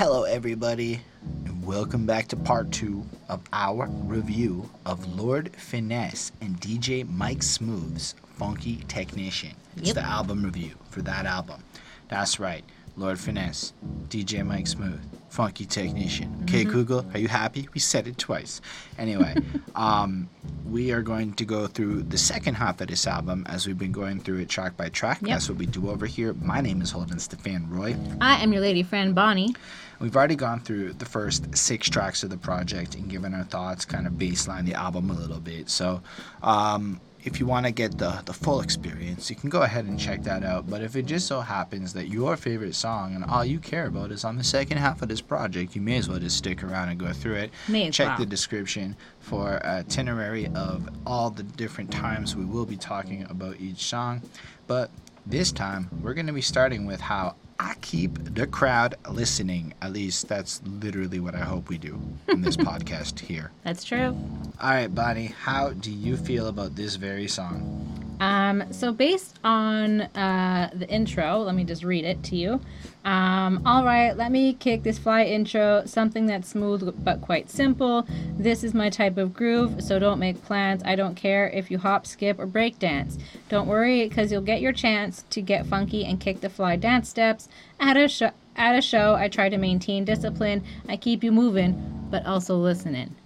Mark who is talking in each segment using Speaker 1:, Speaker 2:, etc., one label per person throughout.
Speaker 1: Hello, everybody, and welcome back to part two of our review of Lord Finesse and DJ Mike Smooth's Funky Technician. It's
Speaker 2: Yep.
Speaker 1: the album review for that album. That's right, Lord Finesse, DJ Mike Smooth, Funky Technician. Okay,
Speaker 2: Mm-hmm.
Speaker 1: Google, are you happy? We said it twice. Anyway, um, we are going to go through the second half of this album as we've been going through it track by track.
Speaker 2: Yep.
Speaker 1: That's what we do over here. My name is Holden Stefan Roy.
Speaker 2: I am your lady friend Bonnie.
Speaker 1: We've already gone through the first six tracks of the project and given our thoughts, kind of baseline the album a little bit. So, um, if you want to get the, the full experience, you can go ahead and check that out. But if it just so happens that your favorite song and all you care about is on the second half of this project, you may as well just stick around and go through it.
Speaker 2: May
Speaker 1: check
Speaker 2: well.
Speaker 1: the description for a itinerary of all the different times we will be talking about each song. But this time, we're going to be starting with how I keep the crowd listening. At least that's literally what I hope we do in this podcast here.
Speaker 2: That's true.
Speaker 1: All right, Bonnie, how do you feel about this very song?
Speaker 2: Um, so based on uh, the intro, let me just read it to you. Um, all right, let me kick this fly intro. Something that's smooth but quite simple. This is my type of groove, so don't make plans. I don't care if you hop, skip, or break dance. Don't worry, because you'll get your chance to get funky and kick the fly dance steps. At a show, at a show, I try to maintain discipline. I keep you moving, but also listening.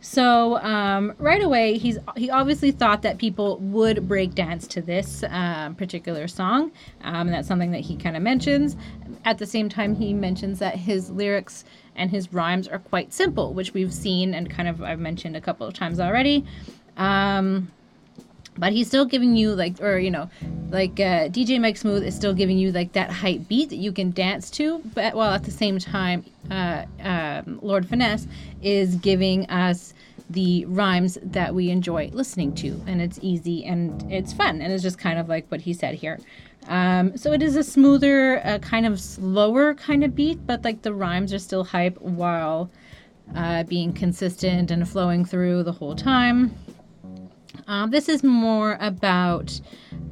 Speaker 2: So um, right away, he's he obviously thought that people would break dance to this um, particular song, um, and that's something that he kind of mentions. At the same time, he mentions that his lyrics and his rhymes are quite simple, which we've seen and kind of I've mentioned a couple of times already. Um, but he's still giving you like or you know like uh, dj mike smooth is still giving you like that hype beat that you can dance to but while at the same time uh, um, lord finesse is giving us the rhymes that we enjoy listening to and it's easy and it's fun and it's just kind of like what he said here. Um, so it is a smoother uh, kind of slower kind of beat but like the rhymes are still hype while uh, being consistent and flowing through the whole time um, this is more about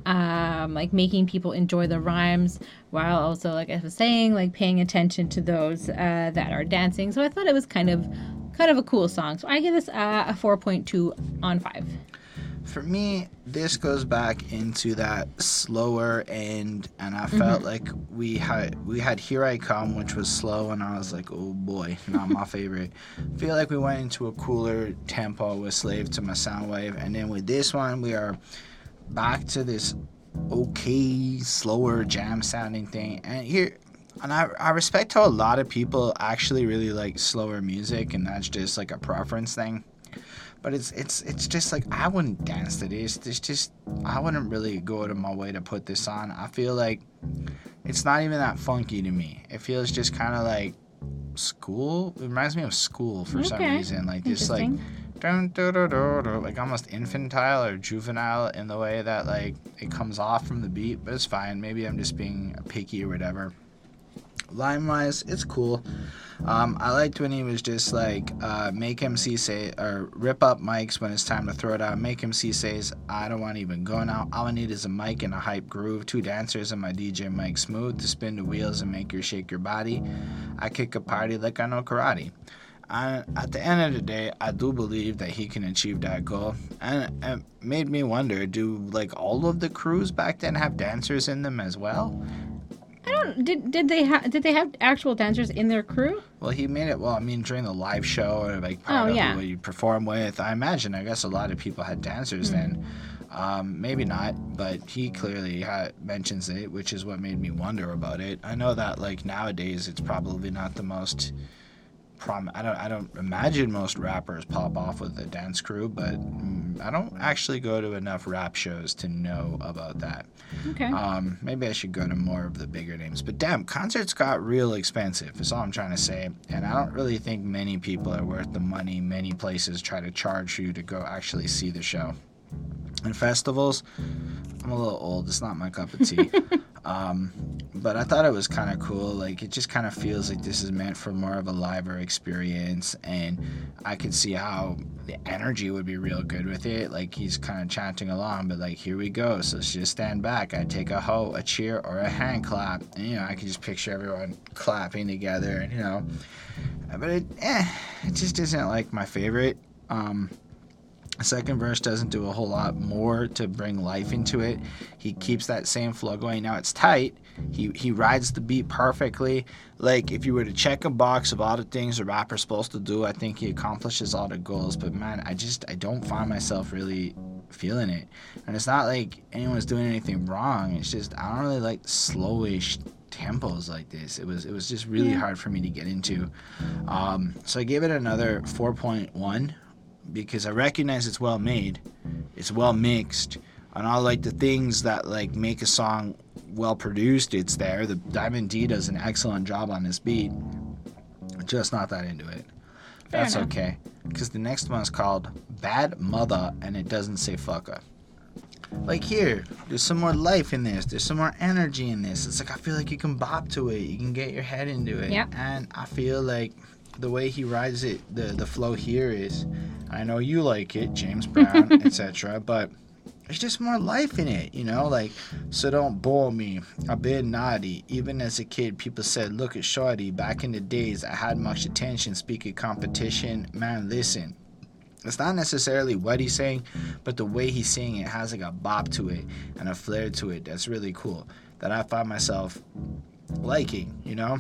Speaker 2: um, like making people enjoy the rhymes while also, like I was saying, like paying attention to those uh, that are dancing. So I thought it was kind of kind of a cool song. So I give this uh, a 4.2 on 5.
Speaker 1: For me, this goes back into that slower end, and I felt mm-hmm. like we had we had "Here I Come," which was slow, and I was like, "Oh boy, not my favorite." feel like we went into a cooler tempo with "Slave to My Soundwave," and then with this one, we are back to this okay, slower jam sounding thing. And here, and I, I respect how a lot of people actually really like slower music, and that's just like a preference thing. But it's it's it's just like I wouldn't dance to this. It's just I wouldn't really go out of my way to put this on. I feel like it's not even that funky to me. It feels just kind of like school. It reminds me of school for some reason. Like this like
Speaker 2: Interesting.
Speaker 1: dun, dun, dun, dun, dun, like almost infantile or juvenile in the way that like it comes off from the beat, but it's fine. Maybe I'm just being picky or whatever. Line wise, it's cool. Um, I liked when he was just like, uh, make MC say, or rip up mics when it's time to throw it out. Make MC says, I don't want to even go now. All I need is a mic and a hype groove. Two dancers and my DJ Mike Smooth to spin the wheels and make you shake your body. I kick a party like I know karate. I, at the end of the day, I do believe that he can achieve that goal, and it made me wonder: Do like all of the crews back then have dancers in them as well?
Speaker 2: I don't did did they have did they have actual dancers in their crew?
Speaker 1: Well, he made it. Well, I mean, during the live show or like part
Speaker 2: Oh,
Speaker 1: of
Speaker 2: yeah.
Speaker 1: what you perform with, I imagine. I guess a lot of people had dancers then. Um, maybe not, but he clearly ha mentions it, which is what made me wonder about it. I know that like nowadays, it's probably not the most. Prom- I don't. I don't imagine most rappers pop off with a dance crew, but mm, I don't actually go to enough rap shows to know about that.
Speaker 2: Okay.
Speaker 1: Um, maybe I should go to more of the bigger names. But damn, concerts got real expensive. Is all I'm trying to say. And I don't really think many people are worth the money. Many places try to charge you to go actually see the show. And festivals, I'm a little old. It's not my cup of tea. Um, but I thought it was kind of cool. Like it just kind of feels like this is meant for more of a liver experience, and I could see how the energy would be real good with it. Like he's kind of chanting along, but like here we go. So just stand back. I take a ho, a cheer, or a hand clap, and you know I can just picture everyone clapping together, and you know. But it, eh, it just isn't like my favorite. Um, second verse doesn't do a whole lot more to bring life into it. He keeps that same flow going. Now it's tight. He he rides the beat perfectly. Like if you were to check a box of all the things a rapper's supposed to do, I think he accomplishes all the goals. But man, I just I don't find myself really feeling it. And it's not like anyone's doing anything wrong. It's just I don't really like slowish tempos like this. It was it was just really hard for me to get into. Um, so I gave it another 4.1 because I recognize it's well made, it's well mixed, and all like the things that like make a song well produced. It's there. The Diamond D does an excellent job on this beat. Just not that into it.
Speaker 2: Fair
Speaker 1: That's
Speaker 2: enough.
Speaker 1: okay, because the next one is called Bad Mother, and it doesn't say fucker. Like here, there's some more life in this. There's some more energy in this. It's like I feel like you can bop to it. You can get your head into it.
Speaker 2: Yeah.
Speaker 1: And I feel like the way he rides it, the the flow here is. I know you like it, James Brown, etc. But there's just more life in it, you know. Like, so don't bore me. I've been naughty. Even as a kid, people said, "Look at Shorty." Back in the days, I had much attention. Speak of competition, man. Listen. It's not necessarily what he's saying, but the way he's saying it has like a bop to it and a flair to it that's really cool. That I find myself liking, you know?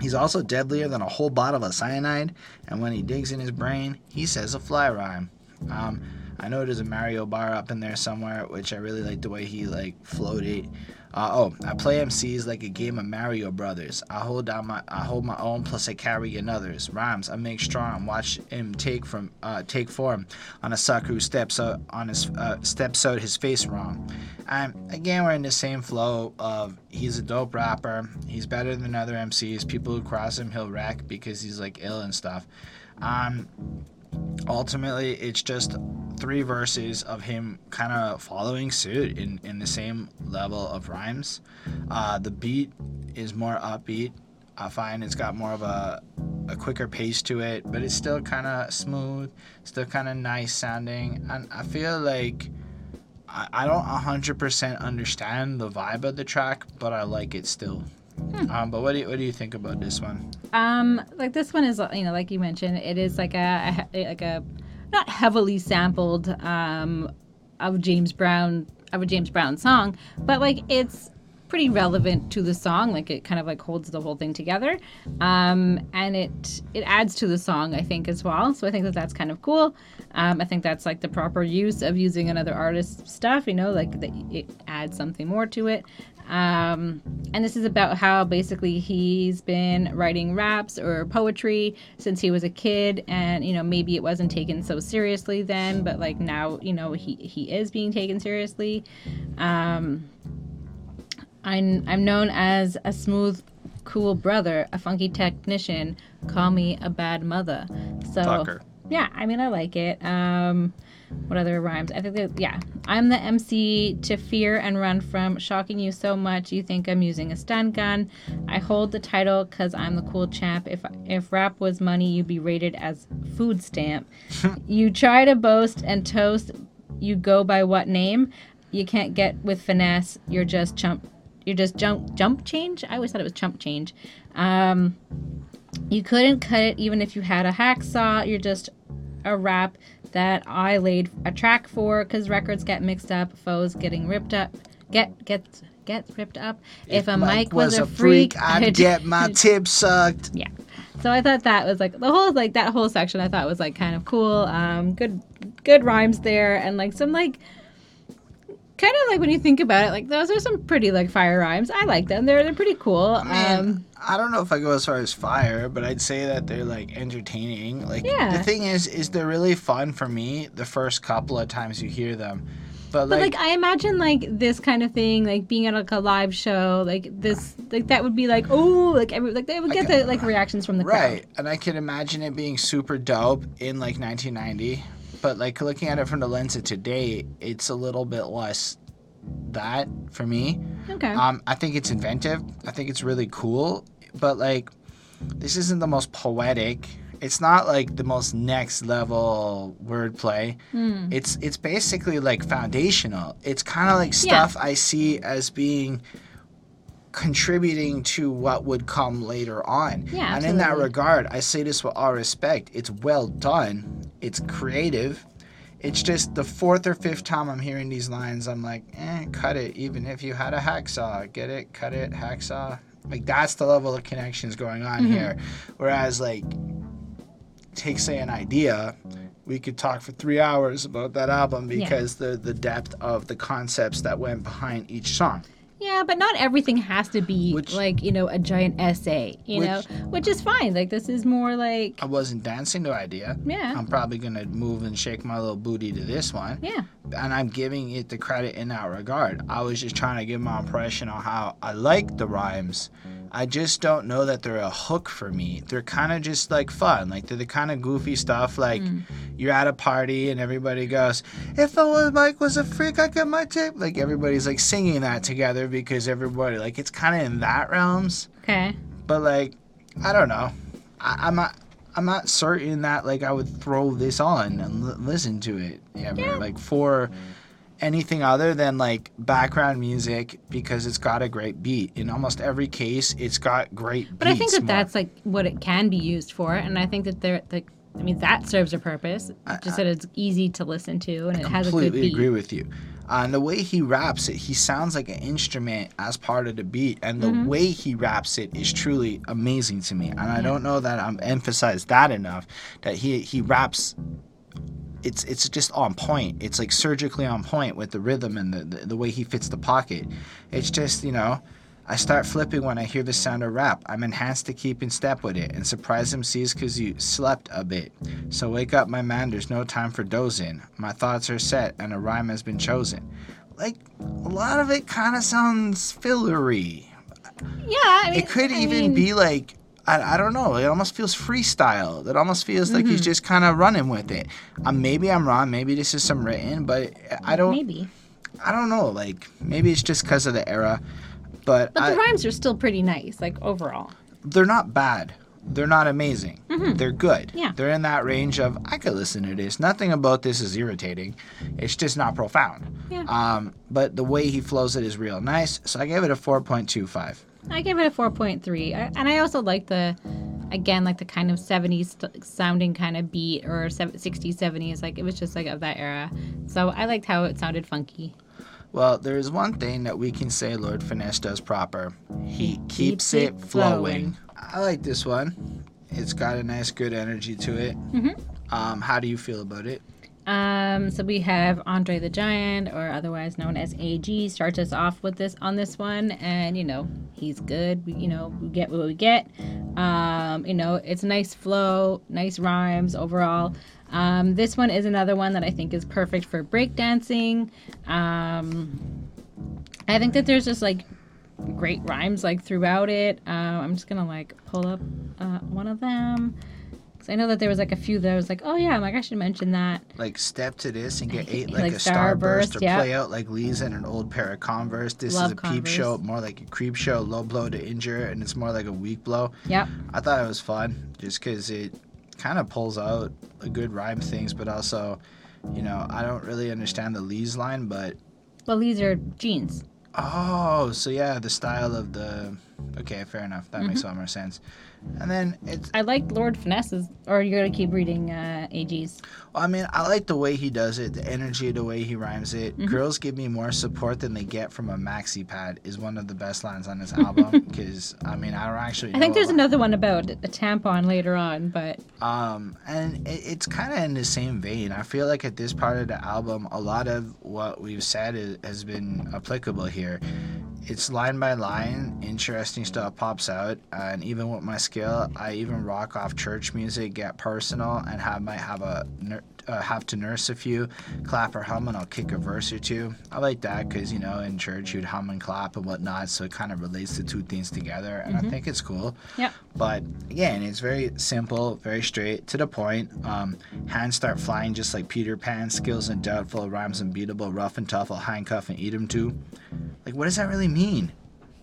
Speaker 1: He's also deadlier than a whole bottle of cyanide, and when he digs in his brain, he says a fly rhyme. Um, I know there's a Mario bar up in there somewhere, which I really like the way he like floated. Uh, oh, I play MCs like a game of Mario Brothers. I hold down my I hold my own, plus I carry another's rhymes. I make strong. Watch him take from uh, take form on a sucker who steps out on his uh, steps out his face wrong. And again, we're in the same flow of he's a dope rapper. He's better than other MCs. People who cross him, he'll wreck because he's like ill and stuff. Um, ultimately it's just three verses of him kind of following suit in, in the same level of rhymes. Uh, the beat is more upbeat. I find it's got more of a, a quicker pace to it but it's still kind of smooth still kind of nice sounding and i feel like I, I don't 100% understand the vibe of the track but i like it still um, but what do, you, what do you think about this one
Speaker 2: Um, like this one is, you know, like you mentioned, it is like a, a like a not heavily sampled um of James Brown of a James Brown song, but like it's pretty relevant to the song. Like it kind of like holds the whole thing together, um, and it it adds to the song, I think, as well. So I think that that's kind of cool. Um, I think that's like the proper use of using another artist's stuff. You know, like it adds something more to it. Um, and this is about how basically he's been writing raps or poetry since he was a kid, and you know maybe it wasn't taken so seriously then, but like now you know he he is being taken seriously. Um, I'm I'm known as a smooth, cool brother, a funky technician. Call me a bad mother. So
Speaker 1: Tucker.
Speaker 2: Yeah, I mean I like it. Um, what other rhymes? I think that yeah, I'm the MC to fear and run from, shocking you so much you think I'm using a stun gun. I hold the title because I'm the cool champ. If if rap was money, you'd be rated as food stamp. you try to boast and toast. You go by what name? You can't get with finesse. You're just chump. You're just jump jump change. I always thought it was chump change. Um, you couldn't cut it even if you had a hacksaw. You're just a rap that I laid a track for because records get mixed up, foes getting ripped up, get get get ripped up. If, a mic was, a freak,
Speaker 1: I'd get my tip sucked.
Speaker 2: yeah. So I thought that was like the whole like that whole section I thought was like kind of cool. Um, good good rhymes there and like some like kind of like when you think about it, like those are some pretty like fire rhymes. I like them. They're they're pretty cool.
Speaker 1: Man,
Speaker 2: Um,
Speaker 1: I don't know if I go as far as fire, but I'd say that they're like entertaining. Like
Speaker 2: Yeah.
Speaker 1: the thing is, is they're really fun for me the first couple of times you hear them. But
Speaker 2: But
Speaker 1: like,
Speaker 2: like, I imagine like this kind of thing, like being at like a live show, like this, like that would be like oh, like every like they would get
Speaker 1: Like,
Speaker 2: the like reactions from the crowd.
Speaker 1: right, and I can imagine it being super dope in like 1990. But like looking at it from the lens of today, it's a little bit less that for me.
Speaker 2: Okay.
Speaker 1: Um, I think it's inventive. I think it's really cool. But like, this isn't the most poetic. It's not like the most next level wordplay.
Speaker 2: Hmm.
Speaker 1: It's it's basically like foundational. It's kind of like
Speaker 2: Yeah.
Speaker 1: stuff I see as being contributing to what would come later on.
Speaker 2: Yeah,
Speaker 1: and in that regard, I say this with all respect. It's well done. It's creative. It's just the fourth or fifth time I'm hearing these lines, I'm like, eh, cut it. Even if you had a hacksaw, get it, cut it, hacksaw. Like that's the level of connections going on
Speaker 2: Mm-hmm.
Speaker 1: here. Whereas like, take say an idea, we could talk for three hours about that album
Speaker 2: Yeah.
Speaker 1: because the the depth of the concepts that went behind each song.
Speaker 2: Yeah, but not everything has to be
Speaker 1: Which-
Speaker 2: like, you know, a giant essay, you know, which is fine. Like, this is more like,
Speaker 1: I wasn't dancing to idea.
Speaker 2: yeah,
Speaker 1: I'm probably gonna move and shake my little booty to this one.
Speaker 2: yeah.
Speaker 1: and I'm giving it the credit in that regard. I was just trying to give my impression on how I like the rhymes. I just don't know that they're a hook for me. They're kind of just like fun. Like they're the kind of goofy stuff. Like mm. you're at a party and everybody goes, "If I was Mike was a freak, I get my tip." Like everybody's like singing that together because everybody like it's kind of in that realms.
Speaker 2: Okay.
Speaker 1: But like, I don't know. I, I'm not. I'm not certain that like I would throw this on and l- listen to it ever.
Speaker 2: Yeah.
Speaker 1: Like for anything other than like background music because it's got a great beat. In almost every case, it's got great.
Speaker 2: But I think that
Speaker 1: more.
Speaker 2: that's like what it can be used for. And I think that they're, like, I mean, that serves a purpose. Just that it's easy to listen to and it has a good beat.
Speaker 1: completely agree with you. Uh, and the way he raps it, he sounds like an instrument as part of the beat, and the
Speaker 2: Mm-hmm.
Speaker 1: way he raps it is truly amazing to me. And I don't know that I'm emphasized that enough. That he he raps. It's it's just on point. It's like surgically on point with the rhythm and the, the the way he fits the pocket. It's just you know. I start flipping when I hear the sound of rap. I'm enhanced to keep in step with it and surprise MCs because you slept a bit. So wake up, my man, there's no time for dozing. My thoughts are set and a rhyme has been chosen. Like, a lot of it kind of sounds fillery.
Speaker 2: Yeah. I mean,
Speaker 1: It could
Speaker 2: I
Speaker 1: even
Speaker 2: mean,
Speaker 1: be like, I, I don't know, it almost feels freestyle. It almost feels like he's just kind of running with it. Uh, maybe I'm wrong. Maybe this is some written, but I don't,
Speaker 2: Maybe.
Speaker 1: I don't know. Like, maybe it's just because of the era. But,
Speaker 2: But
Speaker 1: I,
Speaker 2: the rhymes are still pretty nice, like overall.
Speaker 1: they're not bad. They're not amazing. They're good.
Speaker 2: Mm-hmm. Yeah.
Speaker 1: They're in that range of I could listen to this. Nothing about this is irritating. It's just not profound.
Speaker 2: Yeah.
Speaker 1: Um, but the way he flows it is real nice. So I gave it a 4.25.
Speaker 2: I give it a 4.3. I, and I also like the, again, like the kind of 70s sounding kind of beat or sev- 60s, 70s. Like it was just like of that era. So I liked how it sounded funky.
Speaker 1: Well, there is one thing that we can say Lord Finesse does proper. He keeps,
Speaker 2: keeps
Speaker 1: it flowing.
Speaker 2: flowing.
Speaker 1: I like this one. It's got a nice, good energy to it.
Speaker 2: Mhm.
Speaker 1: Um, how do you feel about it?
Speaker 2: Um, so we have Andre the Giant, or otherwise known as AG, starts us off with this on this one, and you know he's good. We, you know we get what we get. Um, you know it's a nice flow, nice rhymes overall. Um, this one is another one that I think is perfect for breakdancing. Um, I think that there's just like great rhymes like throughout it. Uh, I'm just gonna like pull up uh, one of them. 'Cause I know that there was like a few that I was like, oh yeah, I'm like I should mention that.
Speaker 1: Like step to this and get eight
Speaker 2: Like
Speaker 1: like, a starburst,
Speaker 2: Starburst,
Speaker 1: or
Speaker 2: yeah.
Speaker 1: play out like Lee's in an old pair of Converse. This
Speaker 2: Love
Speaker 1: is a peep show, more like a creep show, low blow to injure, and it's more like a weak blow.
Speaker 2: Yep.
Speaker 1: I thought it was fun just because it kind of pulls out a good rhyme things, but also, you know, I don't really understand the Lee's line, but
Speaker 2: Well, these are jeans.
Speaker 1: oh, so yeah, the style of the. Okay, fair enough. That makes mm-hmm. a lot more sense. And then it's.
Speaker 2: I like Lord Finesse's, or you're gonna keep reading uh, AG's.
Speaker 1: Well, I mean, I like the way he does it, the energy, the way he rhymes it.
Speaker 2: Mm-hmm.
Speaker 1: Girls give me more support than they get from a maxi pad is one of the best lines on this album. Because I mean, I don't actually.
Speaker 2: I think there's another one about a tampon later on, but
Speaker 1: Um, and it, it's kind of in the same vein. I feel like at this part of the album, a lot of what we've said is, has been applicable here. It's line by line. Interesting stuff pops out, and even with my skill, I even rock off church music, get personal, and have might have a ner- uh, have to nurse a few, clap or hum, and I'll kick a verse or two. I like that because you know in church you'd hum and clap and whatnot, so it kind of relates the two things together, and I think it's cool.
Speaker 2: Yeah.
Speaker 1: But again, it's very simple, very straight to the point. Um, hands start flying just like Peter Pan. Skills and doubtful, rhymes unbeatable, rough and tough. I'll handcuff and eat 'em too. Like, what does that really mean?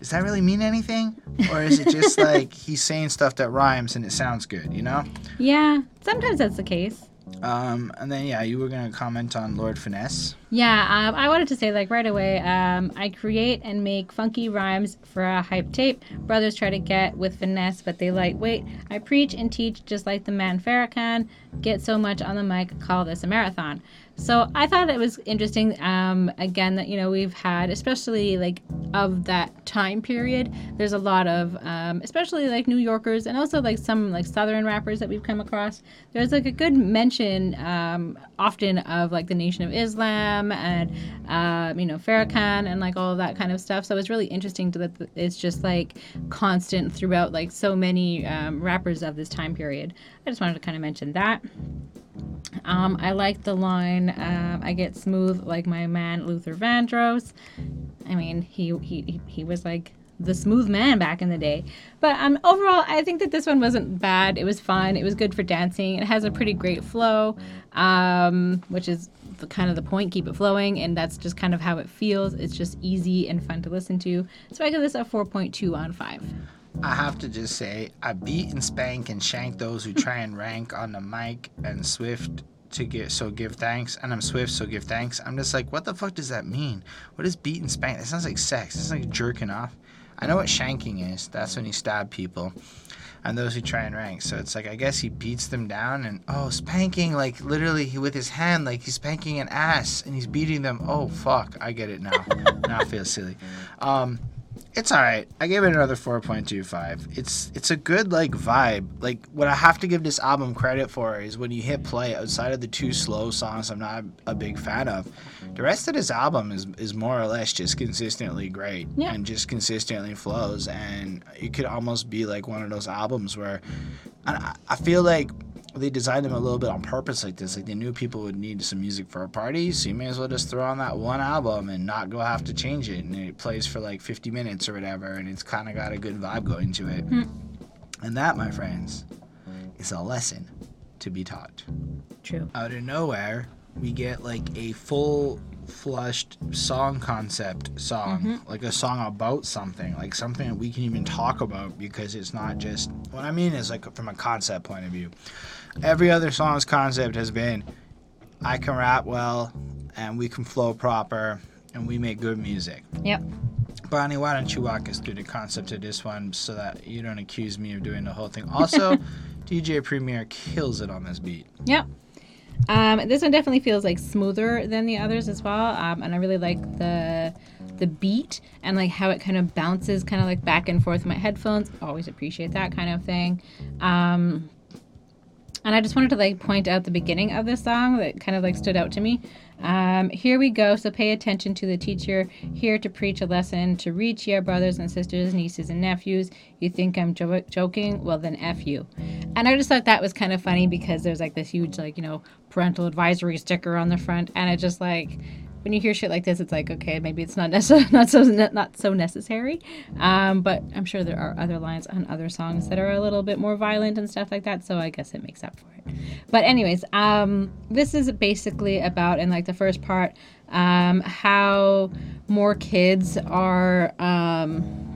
Speaker 1: Does that really mean anything? Or is it just like he's saying stuff that rhymes and it sounds good, you know?
Speaker 2: Yeah, sometimes that's the case.
Speaker 1: Um, and then, yeah, you were to comment on Lord Finesse.
Speaker 2: Yeah, um, I wanted to say like right away. Um, I create and make funky rhymes for a hype tape. Brothers try to get with finesse, but they lightweight. I preach and teach just like the man Farrakhan. Get so much on the mic, call this a marathon. So I thought it was interesting. Um, again, that you know we've had, especially like of that time period. There's a lot of, um, especially like New Yorkers and also like some like Southern rappers that we've come across. There's like a good mention um, often of like the Nation of Islam and um, you know Farrakhan and like all that kind of stuff. So it's really interesting that it's just like constant throughout like so many um, rappers of this time period. I just wanted to kind of mention that. Um, I like the line, um, I get smooth like my man Luther Vandross. I mean, he, he, he was like the smooth man back in the day. But um, overall, I think that this one wasn't bad. It was fun. It was good for dancing. It has a pretty great flow, um, which is the, kind of the point. Keep it flowing, and that's just kind of how it feels. It's just easy and fun to listen to. So I give this a 4.2 on 5.
Speaker 1: I have to just say, I beat and spank and shank those who try and rank on the mic and swift to get so give thanks and I'm swift so give thanks. I'm just like, what the fuck does that mean? What is beat and spank? That sounds like sex. It's like jerking off. I know what shanking is. That's when you stab people. And those who try and rank. So it's like I guess he beats them down and oh spanking like literally he, with his hand like he's spanking an ass and he's beating them. Oh fuck, I get it now. now I feel silly. Um it's all right. I gave it another 4.25. It's it's a good like vibe. Like what I have to give this album credit for is when you hit play outside of the two slow songs I'm not a big fan of. The rest of this album is is more or less just consistently great
Speaker 2: Yeah.
Speaker 1: and just consistently flows and it could almost be like one of those albums where I, I feel like they designed them a little bit on purpose like this. Like they knew people would need some music for a party, so you may as well just throw on that one album and not go have to change it. And it plays for like 50 minutes or whatever, and it's kind of got a good vibe going to it. Hmm. And that, my friends, is a lesson to be taught.
Speaker 2: True.
Speaker 1: Out of nowhere, we get like a full flushed song concept song mm-hmm. like a song about something like something that we can even talk about because it's not just what i mean is like from a concept point of view every other song's concept has been i can rap well and we can flow proper and we make good music
Speaker 2: Yep.
Speaker 1: Bonnie, why don't you walk us through the concept of this one so that you don't accuse me of doing the whole thing? Also, DJ Premier kills it on this beat.
Speaker 2: Yep. Um, this one definitely feels like smoother than the others as well, um, and I really like the the beat and like how it kind of bounces, kind of like back and forth in my headphones. Always appreciate that kind of thing. Um, and I just wanted to like point out the beginning of this song that kind of like stood out to me. Um, here we go. So pay attention to the teacher here to preach a lesson to reach your brothers and sisters, nieces and nephews. You think I'm jo- joking? Well, then f you. And I just thought that was kind of funny because there's like this huge like you know parental advisory sticker on the front, and it just like when you hear shit like this, it's like okay, maybe it's not necessary, not so not so necessary. Um, but I'm sure there are other lines on other songs that are a little bit more violent and stuff like that. So I guess it makes up for it. But anyways, um, this is basically about in like the first part um, how more kids are. Um,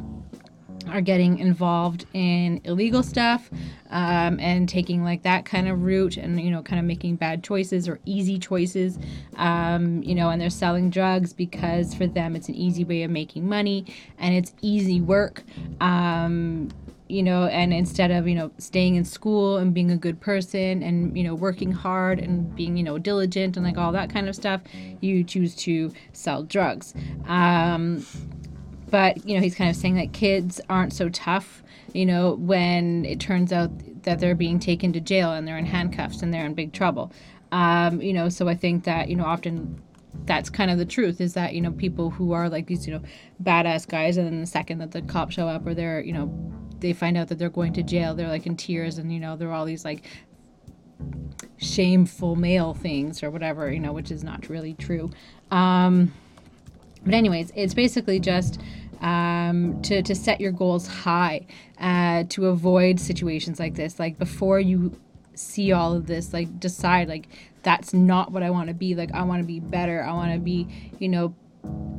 Speaker 2: are getting involved in illegal stuff um, and taking like that kind of route and you know kind of making bad choices or easy choices um, you know and they're selling drugs because for them it's an easy way of making money and it's easy work um, you know and instead of you know staying in school and being a good person and you know working hard and being you know diligent and like all that kind of stuff you choose to sell drugs. Um, but you know he's kind of saying that kids aren't so tough you know when it turns out that they're being taken to jail and they're in handcuffs and they're in big trouble. Um, you know so i think that you know often that's kind of the truth is that you know people who are like these you know badass guys and then the second that the cops show up or they're you know they find out that they're going to jail they're like in tears and you know they're all these like shameful male things or whatever you know which is not really true. Um but anyways it's basically just um, to, to set your goals high uh, to avoid situations like this. Like before you see all of this like decide like that's not what i want to be. Like i want to be better. I want to be you know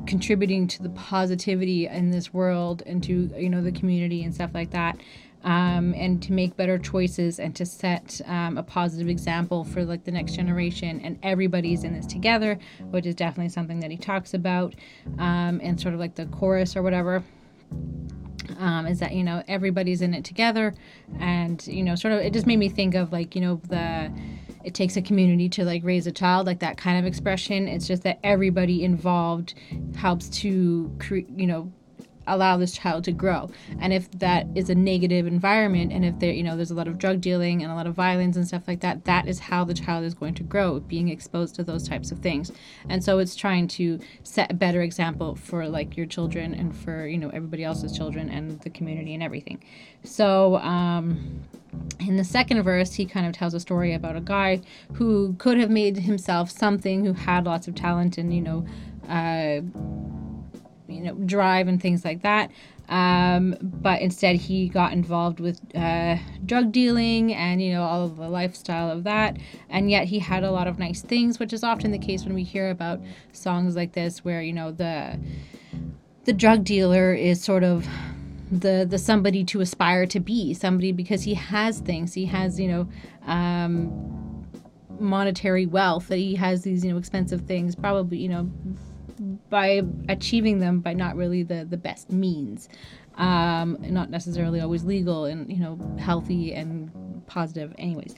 Speaker 2: contributing to the positivity in this world and to you know the community and stuff like that um, and to make better choices and to set um, a positive example for like the next generation. And everybody's in this together which is definitely something that he talks about um, and sort of like the chorus or whatever um, is that you know everybody's in it together. And you know sort of it just made me think of like you know the it takes a community to like raise a child like that kind of expression. It's just that everybody involved helps to create you know allow this child to grow. And if that is a negative environment and if there you know there's a lot of drug dealing and a lot of violence and stuff like that that is how the child is going to grow being exposed to those types of things. And so it's trying to set a better example for like your children and for you know everybody else's children and the community and everything. So um in the second verse, he kind of tells a story about a guy who could have made himself something, who had lots of talent and you know, uh, you know, drive and things like that. Um, but instead, he got involved with uh, drug dealing and you know all of the lifestyle of that. And yet, he had a lot of nice things, which is often the case when we hear about songs like this, where you know the the drug dealer is sort of the the somebody to aspire to be somebody because he has things he has you know um, monetary wealth that he has these you know expensive things probably you know by achieving them by not really the the best means. Um, not necessarily always legal and you know healthy and positive anyways.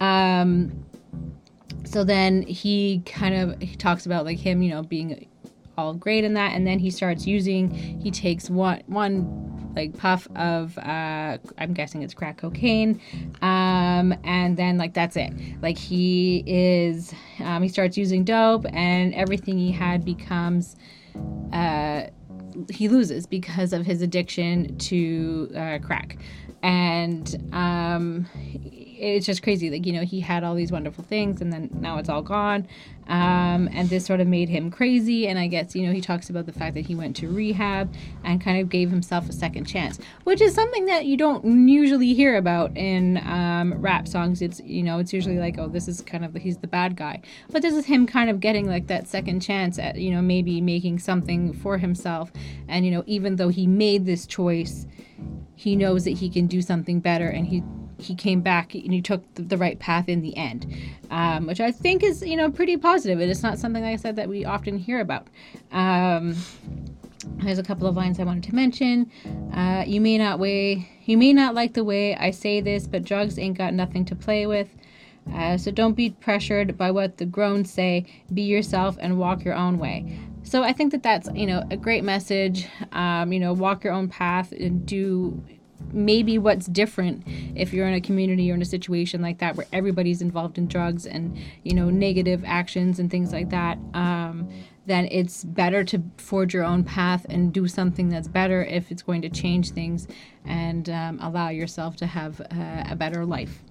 Speaker 2: Um, so then he kind of he talks about like him you know being all great in that and then he starts using he takes one one like puff of uh i'm guessing it's crack cocaine. Um and then like that's it. Like he is um, he starts using dope and everything he had becomes uh he loses because of his addiction to uh, crack. And um it's just crazy like you know he had all these wonderful things and then now it's all gone. Um, and this sort of made him crazy. And i guess you know he talks about the fact that he went to rehab and kind of gave himself a second chance which is something that you don't usually hear about in um, rap songs. It's you know it's usually like oh this is kind of he's the bad guy. But this is him kind of getting like that second chance at you know maybe making something for himself. And you know even though he made this choice he knows that he can do something better and he he came back and he took the, the right path in the end, um, which I think is you know pretty positive. It is not something like I said that we often hear about. Um, there's a couple of lines I wanted to mention. Uh, you may not way you may not like the way I say this, but drugs ain't got nothing to play with. Uh, so don't be pressured by what the grown say. Be yourself and walk your own way. So I think that that's you know a great message. Um, you know, walk your own path and do maybe what's different if you're in a community or in a situation like that where everybody's involved in drugs and you know negative actions and things like that um, then it's better to forge your own path and do something that's better if it's going to change things and um, allow yourself to have a, a better life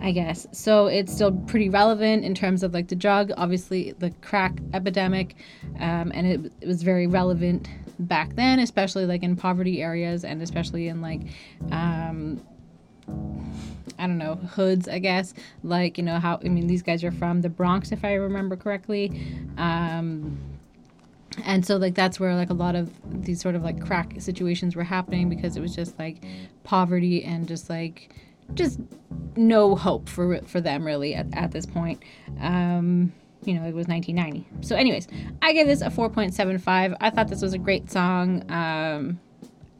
Speaker 2: I guess. So it's still pretty relevant in terms of like the drug, obviously the crack epidemic, um, and it, it, was very relevant back then, especially like in poverty areas and especially in like, um, I don't know, hoods, I guess. Like, you know, how, I mean, these guys are from the Bronx, if I remember correctly. Um, and so like that's where like a lot of these sort of like crack situations were happening because it was just like poverty and just like just no hope for for them really at, at this point. Um, you know, it was 1990. So, anyways, I give this a 4.75. I thought this was a great song. Um,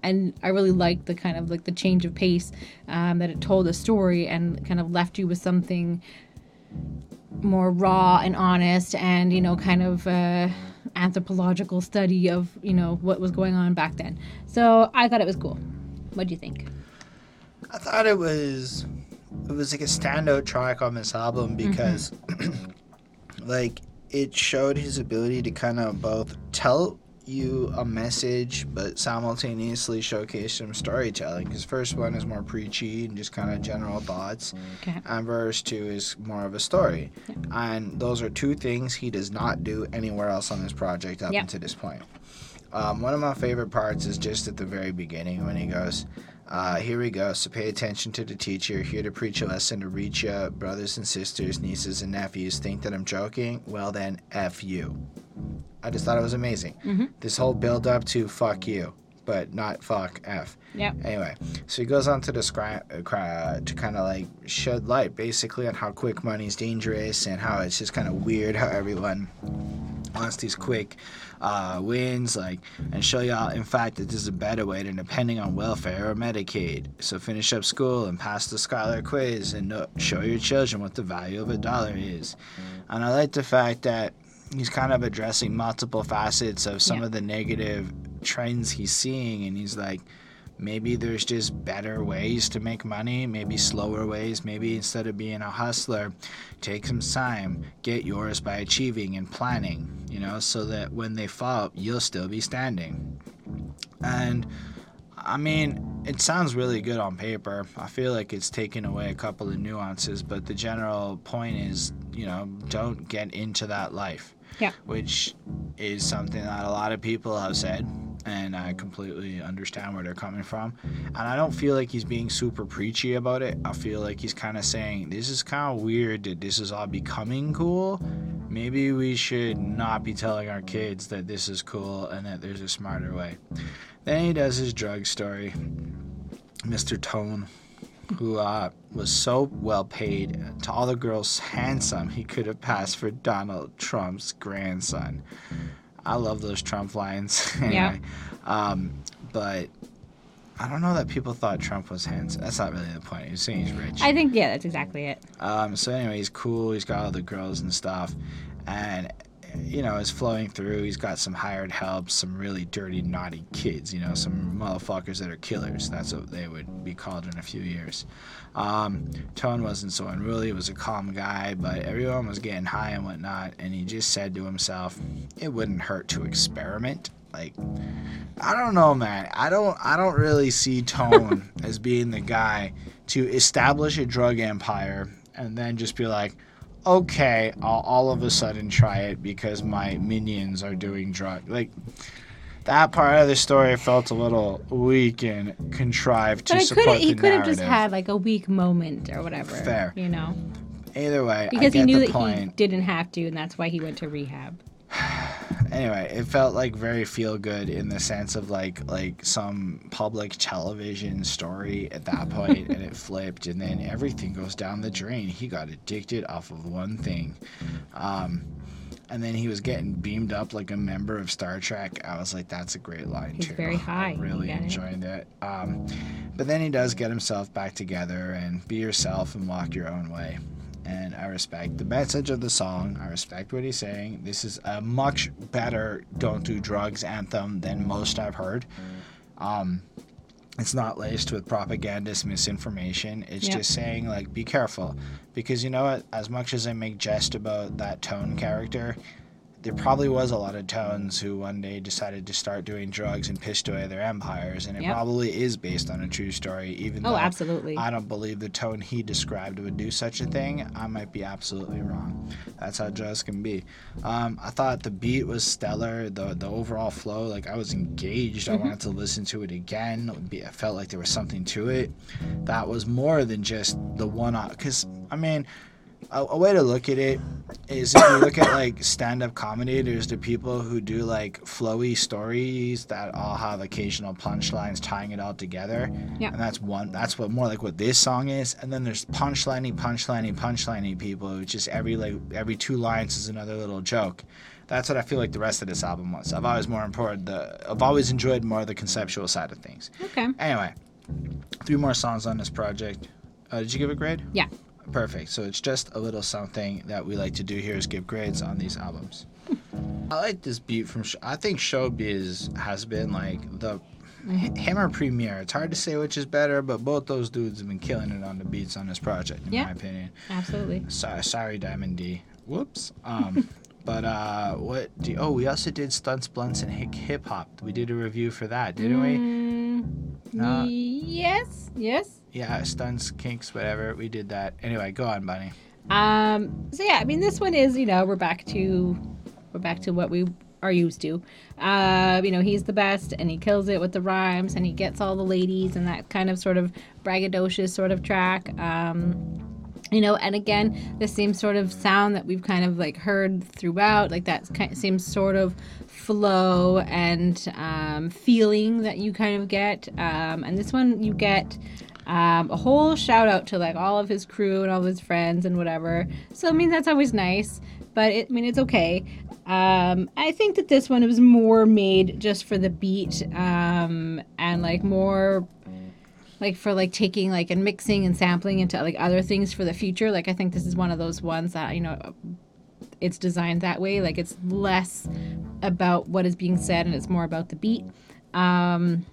Speaker 2: and I really liked the kind of like the change of pace um, that it told a story and kind of left you with something more raw and honest and you know kind of uh, anthropological study of you know what was going on back then. So I thought it was cool. What do you think?
Speaker 1: I thought it was it was like a standout track on this album because mm-hmm. like it showed his ability to kind of both tell you a message but simultaneously showcase some storytelling. His first one is more preachy and just kind of general thoughts,
Speaker 2: Okay.
Speaker 1: and verse two is more of a story. And those are two things he does not do anywhere else on this project up
Speaker 2: Yep.
Speaker 1: until this point. Um, one of my favorite parts is just at the very beginning when he goes, uh, Here we go. So pay attention to the teacher. Here to preach a lesson to reach you, brothers and sisters, nieces and nephews. Think that I'm joking? Well, then, F you. I just thought it was amazing.
Speaker 2: Mhm.
Speaker 1: This whole build up to fuck you, but not fuck F.
Speaker 2: Yeah.
Speaker 1: Anyway, so he goes on to describe uh, to kind of like shed light basically on how quick money is dangerous and how it's just kind of weird how everyone wants these quick uh, wins, like, and show y'all, in fact, that this is a better way than depending on welfare or Medicaid. So finish up school and pass the Scholar quiz and know, show your children what the value of a dollar is. And I like the fact that he's kind of addressing multiple facets of some
Speaker 2: Yeah.
Speaker 1: of the negative trends he's seeing, and he's like, maybe there's just better ways to make money, maybe slower ways. Maybe instead of being a hustler, take some time, get yours by achieving and planning, you know, so that when they fall, you'll still be standing. And I mean, it sounds really good on paper. I feel like it's taken away a couple of nuances, but the general point is, you know, don't get into that life.
Speaker 2: Yeah.
Speaker 1: Which is something that a lot of people have said, and I completely understand where they're coming from. And I don't feel like he's being super preachy about it. I feel like he's kind of saying, this is kind of weird that this is all becoming cool. Maybe we should not be telling our kids that this is cool and that there's a smarter way. Then he does his drug story. Mr. Tone, who uh, was so well paid, to all the girls handsome, he could have passed for Donald Trump's grandson. I love those Trump lines. anyway, um, but I don't know that people thought Trump was handsome. That's not really the point. He's saying he's rich.
Speaker 2: I think yeah, that's exactly it.
Speaker 1: Um, so anyway, he's cool. He's got all the girls and stuff, and you know, is flowing through. He's got some hired help, some really dirty, naughty kids. You know, some motherfuckers that are killers. That's what they would be called in a few years. Um, Tone wasn't so unruly. He was a calm guy, but everyone was getting high and whatnot. And he just said to himself, "It wouldn't hurt to experiment." Like, I don't know, man. I don't. I don't really see Tone as being the guy to establish a drug empire and then just be like, okay, I'll all of a sudden try it because my minions are doing drug. Like that part of the story felt a little weak and contrived to
Speaker 2: I
Speaker 1: support
Speaker 2: could he could have just had like a weak moment or whatever.
Speaker 1: Fair.
Speaker 2: You know.
Speaker 1: Either way,
Speaker 2: Because he knew
Speaker 1: the
Speaker 2: that
Speaker 1: point.
Speaker 2: he didn't have to and that's why he went to rehab.
Speaker 1: anyway, it felt like very feel good in the sense of like like some public television story at that point, and it flipped, and then everything goes down the drain. He got addicted off of one thing, um, and then he was getting beamed up like a member of Star Trek. I was like, that's a great line
Speaker 2: He's
Speaker 1: too.
Speaker 2: very high.
Speaker 1: I'm really
Speaker 2: get it.
Speaker 1: that. Um, but then he does get himself back together and be yourself and walk your own way and I respect the message of the song. I respect what he's saying. This is a much better "Don't Do Drugs" anthem than most I've heard. Um, it's not laced with propagandist misinformation. It's
Speaker 2: Yep.
Speaker 1: just saying like, be careful, because you know what? As much as I make jest about that tone character, there probably was a lot of tones who one day decided to start doing drugs and pissed away their empires, and it
Speaker 2: Yep.
Speaker 1: probably is based on a true story. Even
Speaker 2: Oh,
Speaker 1: though
Speaker 2: absolutely.
Speaker 1: I don't believe the tone he described would do such a thing. I might be absolutely wrong. That's how jazz can be. Um, I thought the beat was stellar. The the overall flow, like I was engaged. I wanted to listen to it again. Be- I felt like there was something to it. That was more than just the one. Because I mean, a, a way to look at it is if you look at like stand-up comedy there's the people who do like flowy stories that all have occasional punchlines tying it all together
Speaker 2: Yeah.
Speaker 1: and that's one that's what more like what this song is and then there's punchliney punchliney punchliney people who just every like every two lines is another little joke that's what I feel like the rest of this album was. I've always more important the I've always enjoyed more the conceptual side of things.
Speaker 2: Okay.
Speaker 1: Anyway, three more songs on this project. Uh, did you give a grade?
Speaker 2: Yeah.
Speaker 1: Perfect. So it's just a little something that we like to do here is give grades on these albums. I like this beat from. Sh- I think Showbiz has been like the him or Premier. It's hard to say which is better, but both those dudes have been killing it on the beats on this project, in
Speaker 2: Yeah.
Speaker 1: my opinion.
Speaker 2: Absolutely.
Speaker 1: Sorry, sorry, Diamond D. Whoops. Um, But uh, what? Do oh, we also did stunts, blunts, and hip hop. We did a review for that, didn't we?
Speaker 2: Mm,
Speaker 1: No.
Speaker 2: Yes. Yes.
Speaker 1: Yeah, stunts, kinks, whatever. We did that. Anyway, go on, Bunny.
Speaker 2: Um. So yeah, I mean, this one is you know we're back to we're back to what we are used to. Uh, you know, he's the best, and he kills it with the rhymes, and he gets all the ladies, and that kind of sort of braggadocious sort of track. Um, you know, and again, the same sort of sound that we've kind of like heard throughout, like that same sort of flow and um, feeling that you kind of get. Um, and this one, you get um, a whole shout out to like all of his crew and all of his friends and whatever. So I mean, that's always nice. But it, I mean, it's okay. Um, I think that this one was more made just for the beat um, and like more like for like taking like and mixing and sampling into like other things for the future. Like i think this is one of those ones that you know it's designed that way. Like it's less about what is being said and it's more about the beat. Um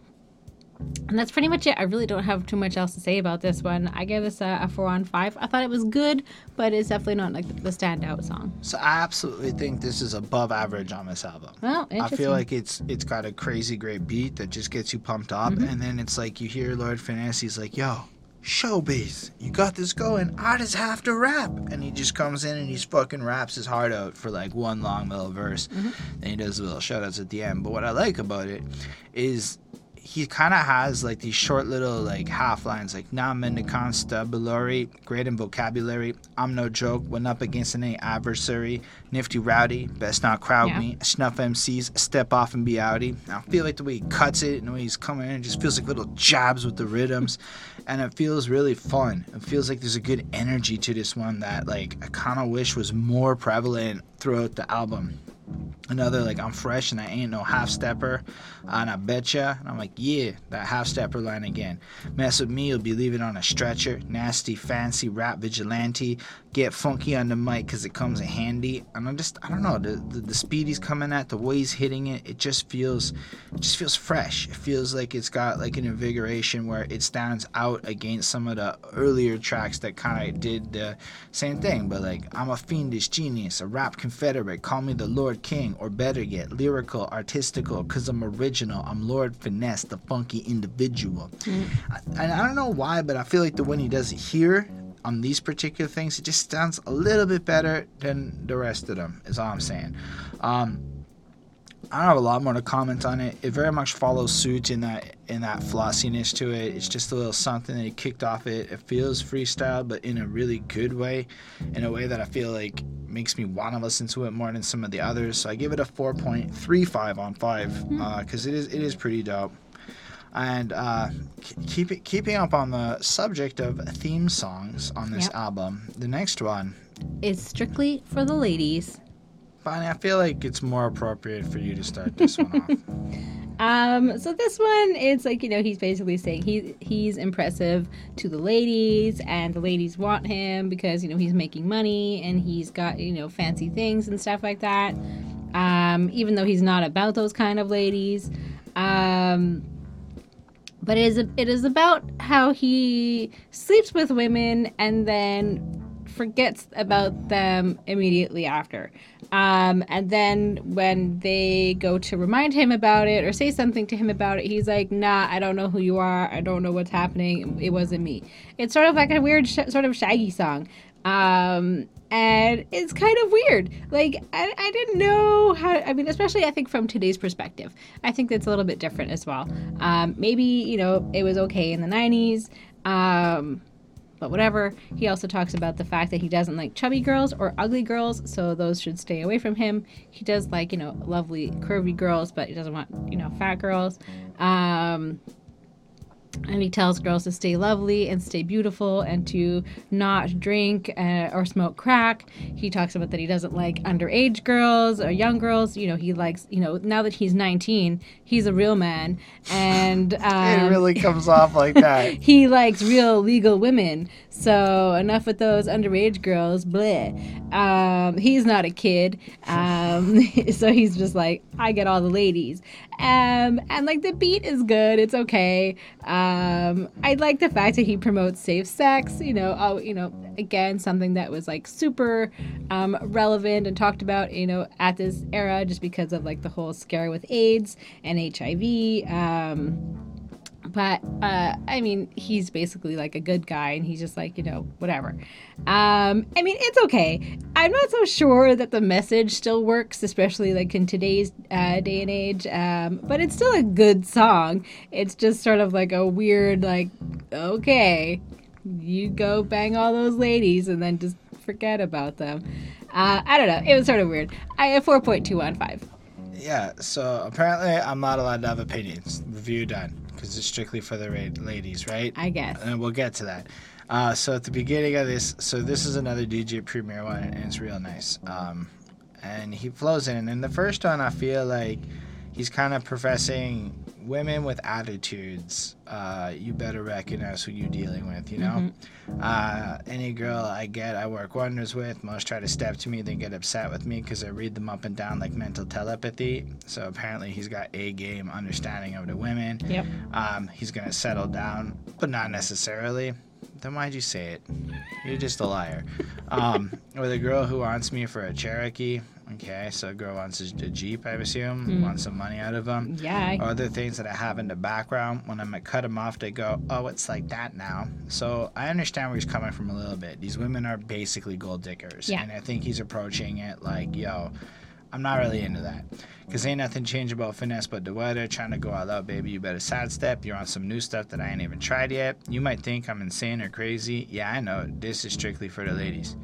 Speaker 2: and that's pretty much it i really don't have too much else to say about this one i give this a, a four on five i thought it was good but it's definitely not like the standout song
Speaker 1: So I absolutely think this is above average on this album.
Speaker 2: well
Speaker 1: I feel like it's it's got a crazy great beat that just gets you pumped up,
Speaker 2: Mm-hmm.
Speaker 1: and then it's like you hear Lord Finesse, he's like, "Yo, showbiz, you got this going. I just have to rap," and he just comes in and he's fucking raps his heart out for like one long little verse,
Speaker 2: Mm-hmm.
Speaker 1: and he does little shoutouts at the end. But what I like about it is he kind of has like these short little like half lines like I'm in the constabulary great in vocabulary I'm no joke when up against any adversary nifty rowdy best not crowd
Speaker 2: Yeah.
Speaker 1: me snuff MCs step off and be outy I feel like the way he cuts it and the way he's coming in it just feels like little jabs with the rhythms and it feels really fun. It feels like there's a good energy to this one that like I kind of wish was more prevalent throughout the album. Another like I'm fresh and I ain't no half stepper, and I betcha. And I'm like, yeah, that half stepper line again. Mess with me, you'll be leaving on a stretcher. Nasty, fancy rap vigilante. Get funky on the mic because it comes in handy. And I'm just, I don't know, the, the the speed he's coming at, the way he's hitting it, it just feels, it just feels fresh. It feels like it's got like an invigoration where it stands out against some of the earlier tracks that kind of did the same thing. But like, I'm a fiendish genius, a rap confederate. Call me the Lord King, or better yet, lyrical, artistical. Cause I'm original. I'm Lord Finesse, the funky individual. I, and I don't know why, but I feel like the when he does it here on these particular things, it just sounds a little bit better than the rest of them. Is all I'm saying. Um, I don't have a lot more to comment on it. It very much follows suit in that in that flossiness to it. It's just a little something that he kicked off it. It feels freestyle, but in a really good way, in a way that I feel like makes me want to listen to it more than some of the others. So I give it a 4.35 on five because it is it is pretty dope. And uh, keep it, keeping up on the subject of theme songs on this
Speaker 2: Yep.
Speaker 1: album, the next one
Speaker 2: is strictly for the ladies
Speaker 1: Bonnie, I feel like it's more appropriate for you to start this one off.
Speaker 2: Um, so this one, it's like you know, he's basically saying he he's impressive to the ladies, and the ladies want him because you know he's making money and he's got you know fancy things and stuff like that. Um, even though he's not about those kind of ladies, um, but it is it is about how he sleeps with women and then forgets about them immediately after. Um, and then when they go to remind him about it or say something to him about it, he's like, "Nah, I don't know who you are. I don't know what's happening. It wasn't me." It's sort of like a weird sh- sort of Shaggy song. Um, and it's kind of weird. Like I, I didn't know how. I mean, especially I think from today's perspective, I think that's a little bit different as well. Um, maybe you know it was okay in the '90s. Um, but whatever. He also talks about the fact that he doesn't like chubby girls or ugly girls, so those should stay away from him. He does like, you know, lovely curvy girls, but he doesn't want, you know, fat girls. Um, and he tells girls to stay lovely and stay beautiful and to not drink uh, or smoke crack. He talks about that he doesn't like underage girls or young girls. You know, he likes, you know, now that he's 19, he's a real man. And um,
Speaker 1: it really comes off like that.
Speaker 2: he likes real legal women. So enough with those underage girls. Bleh. Um, he's not a kid. Um, so he's just like, I get all the ladies. Um, and like the beat is good. It's okay. Um, I like the fact that he promotes safe sex. You know, oh, you know, again, something that was like super um, relevant and talked about. You know, at this era, just because of like the whole scare with AIDS and HIV. Um, but uh, I mean, he's basically like a good guy, and he's just like you know whatever. Um, I mean, it's okay. I'm not so sure that the message still works, especially like in today's uh, day and age. Um, but it's still a good song. It's just sort of like a weird like, okay, you go bang all those ladies, and then just forget about them. Uh, I don't know. It was sort of weird. I have four point two on five.
Speaker 1: Yeah, so apparently I'm not allowed to have opinions. Review done because it's strictly for the ra- ladies, right?
Speaker 2: I guess.
Speaker 1: And we'll get to that. Uh, so at the beginning of this, so this is another DJ Premier one, and it's real nice. Um, and he flows in, and in the first one, I feel like he's kind of professing women with attitudes. Uh, you better recognize who you're dealing with. You know, uh, any girl I get, I work wonders with. Most try to step to me, then get upset with me because I read them up and down like mental telepathy. So apparently, he's got a game understanding of the women.
Speaker 2: Yep.
Speaker 1: Um, he's gonna settle down, but not necessarily. Then why'd you say it? You're just a liar. Um, with a girl who wants me for a Cherokee. Okay, so a girl wants a, a Jeep, I assume, hmm. wants some money out of them.
Speaker 2: Yeah.
Speaker 1: Other things that I have in the background, when I'ma cut them off, they go, oh, it's like that now. So I understand where he's coming from a little bit. These women are basically gold diggers.
Speaker 2: Yeah.
Speaker 1: And I think he's approaching it like, yo, I'm not really into that. Because ain't nothing changed about finesse but the weather. Trying to go all out, baby. You better sidestep. You're on some new stuff that I ain't even tried yet. You might think I'm insane or crazy. Yeah, I know. This is strictly for the ladies.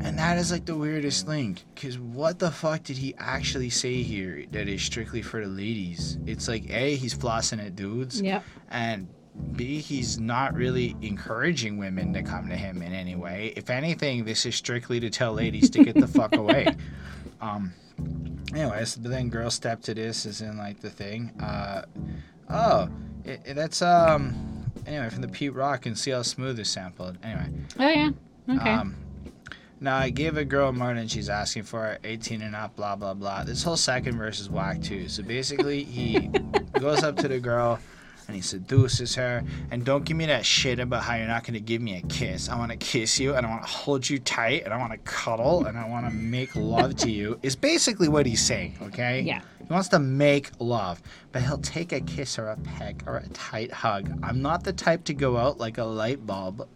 Speaker 1: And that is like the weirdest link. Because what the fuck did he actually say here that is strictly for the ladies? It's like, A, he's flossing at dudes.
Speaker 2: Yep.
Speaker 1: And B, he's not really encouraging women to come to him in any way. If anything, this is strictly to tell ladies to get the fuck away. Um, anyways, but then girl step to this is in like the thing. Uh, oh, it, it- that's um. Anyway, from the Pete Rock and CL Smooth is sampled. Anyway,
Speaker 2: Oh yeah. Okay.
Speaker 1: um, now I gave a girl more than she's asking for, 18 and up, blah blah blah. This whole second verse is whack too. So basically, he goes up to the girl and he seduces her. And don't give me that shit about how you're not gonna give me a kiss. I want to kiss you and I want to hold you tight and I want to cuddle and I want to make love to you. Is basically what he's saying. Okay.
Speaker 2: Yeah.
Speaker 1: He wants to make love, but he'll take a kiss or a peck or a tight hug. I'm not the type to go out like a light bulb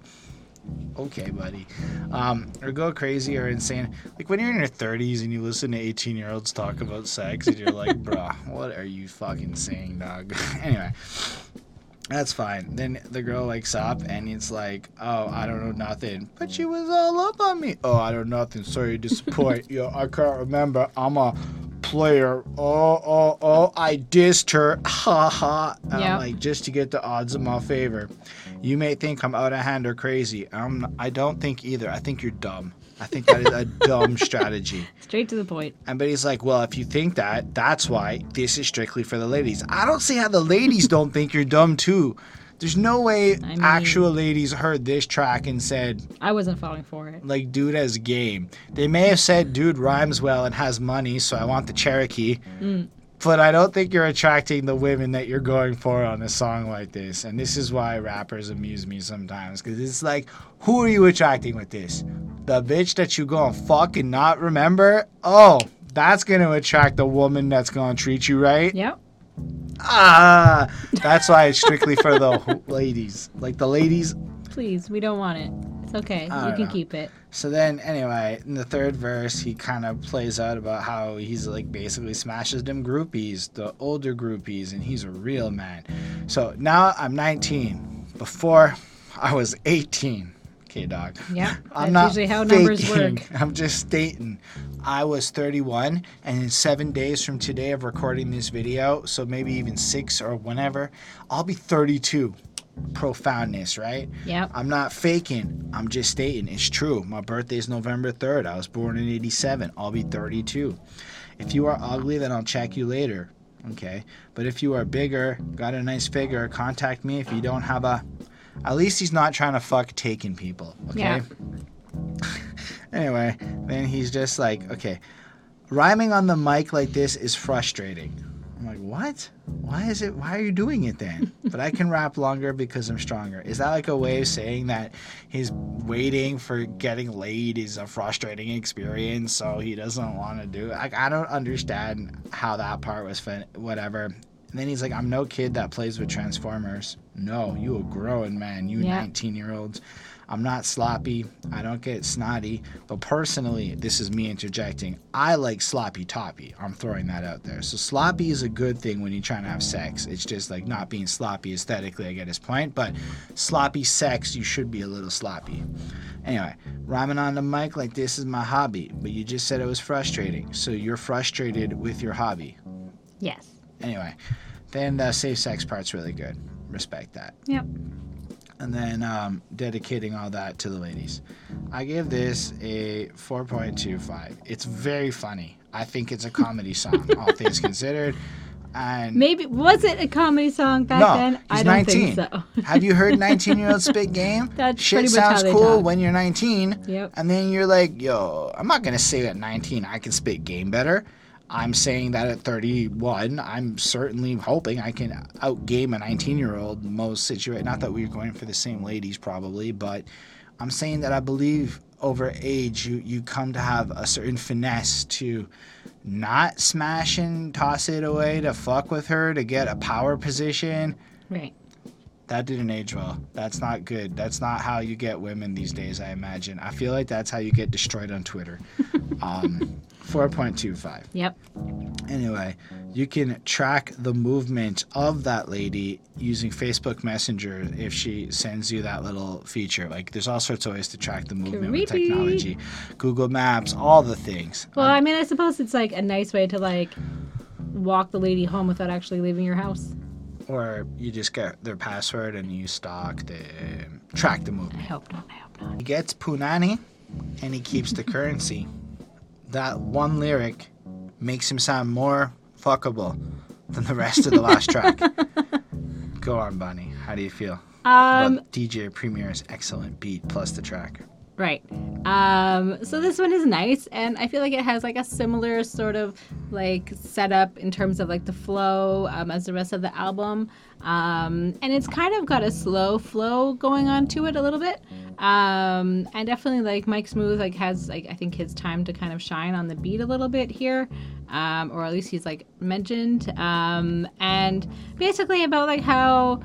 Speaker 1: okay, buddy. Um, or go crazy or insane. Like when you're in your 30s and you listen to 18 year olds talk about sex and you're like, bruh, what are you fucking saying, dog? anyway. That's fine. Then the girl wakes up and it's like, oh, I don't know nothing. But she was all up on me. Oh, I don't know nothing. Sorry to disappoint. Yo, I can't remember. I'm a player. Oh, oh, oh, I dissed her. Ha ha.
Speaker 2: Yeah.
Speaker 1: I'm like, just to get the odds in my favor. You may think I'm out of hand or crazy. I'm, I don't think either. I think you're dumb. I think that is a dumb strategy.
Speaker 2: Straight to the point.
Speaker 1: And but he's like, well, if you think that, that's why this is strictly for the ladies. I don't see how the ladies don't think you're dumb too. There's no way
Speaker 2: I mean-
Speaker 1: actual ladies heard this track and said,
Speaker 2: I wasn't falling for it.
Speaker 1: like, dude has game. They may have said, dude rhymes well and has money, so I want the Cherokee. Mm. But I don't think you're attracting the women that you're going for on a song like this. And this is why rappers amuse me sometimes. Because it's like, who are you attracting with this? The bitch that you're gonna fuck and not remember? Oh, that's gonna attract the woman that's gonna treat you right?
Speaker 2: Yep.
Speaker 1: Ah, that's why it's strictly for the ladies. Like the ladies
Speaker 2: Please, we don't want it. It's okay.
Speaker 1: I
Speaker 2: You can
Speaker 1: know.
Speaker 2: keep it.
Speaker 1: So then, anyway, in the third verse, he kind of plays out about how he's like basically smashes them groupies, the older groupies, and he's a real man. So now I'm 19. Before, I was 18. Okay, dog.
Speaker 2: Yeah.
Speaker 1: I'm not
Speaker 2: usually how numbers
Speaker 1: faking.
Speaker 2: work.
Speaker 1: I'm just stating. I was 31, and in seven days from today of recording this video, so maybe even six or whenever, I'll be 32. Profoundness, right?
Speaker 2: Yeah.
Speaker 1: I'm not faking. I'm just stating it's true. My birthday is November 3rd. I was born in 87. I'll be 32. If you are ugly, then I'll check you later. Okay. But if you are bigger, got a nice figure, contact me. If you don't have a. At least he's not trying to fuck taking people. Okay.
Speaker 2: Yeah.
Speaker 1: anyway, then he's just like, okay. Rhyming on the mic like this is frustrating. I'm like, what? Why is it? Why are you doing it then? but I can rap longer because I'm stronger. Is that like a way of saying that he's waiting for getting laid is a frustrating experience, so he doesn't want to do it? Like, I don't understand how that part was fin- whatever. And then he's like, I'm no kid that plays with Transformers. No, you a grown man, you
Speaker 2: Yeah.
Speaker 1: 19 year olds. I'm not sloppy. I don't get snotty. But personally, this is me interjecting. I like sloppy toppy. I'm throwing that out there. So sloppy is a good thing when you're trying to have sex. It's just like not being sloppy aesthetically. I get his point. But sloppy sex, you should be a little sloppy. Anyway, rhyming on the mic like this is my hobby. But you just said it was frustrating. So you're frustrated with your hobby.
Speaker 2: Yes.
Speaker 1: Anyway, then the safe sex part's really good. Respect that
Speaker 2: Yep.
Speaker 1: And then um, dedicating all that to the ladies. I give this a 4.25. It's very funny. I think it's a comedy song, all things considered. And
Speaker 2: Maybe was it a comedy song back
Speaker 1: no,
Speaker 2: then?
Speaker 1: he's
Speaker 2: I don't
Speaker 1: 19.
Speaker 2: think so.
Speaker 1: Have you heard 19 year old spit game?
Speaker 2: That's
Speaker 1: Shit
Speaker 2: pretty much how
Speaker 1: sounds cool
Speaker 2: talk.
Speaker 1: when you're 19.
Speaker 2: Yep.
Speaker 1: And then you're like, yo, I'm not going to say at 19 I can spit game better. I'm saying that at 31, I'm certainly hoping I can outgame a 19 year old most situation. Not that we're going for the same ladies, probably, but I'm saying that I believe over age you, you come to have a certain finesse to not smash and toss it away to fuck with her to get a power position.
Speaker 2: Right.
Speaker 1: That didn't age well. That's not good. That's not how you get women these days, I imagine. I feel like that's how you get destroyed on Twitter. Um, 4.25.
Speaker 2: Yep.
Speaker 1: Anyway, you can track the movement of that lady using Facebook Messenger if she sends you that little feature. Like, there's all sorts of ways to track the movement with technology. Google Maps, all the things.
Speaker 2: Well, um, I mean, I suppose it's like a nice way to like walk the lady home without actually leaving your house.
Speaker 1: Or you just get their password and you stalk the track the movement.
Speaker 2: I hope not. I hope not.
Speaker 1: He gets Punani and he keeps the currency. That one lyric makes him sound more fuckable than the rest of the last track. Go on, Bunny. How do you feel?
Speaker 2: Um,
Speaker 1: about DJ Premier's excellent beat plus the track.
Speaker 2: Right. Um, so this one is nice, and I feel like it has like a similar sort of like setup in terms of like the flow um, as the rest of the album. Um, and it's kind of got a slow flow going on to it a little bit. Um, and definitely like Mike Smooth like has like I think his time to kind of shine on the beat a little bit here. Um, or at least he's like mentioned. Um, and basically about like how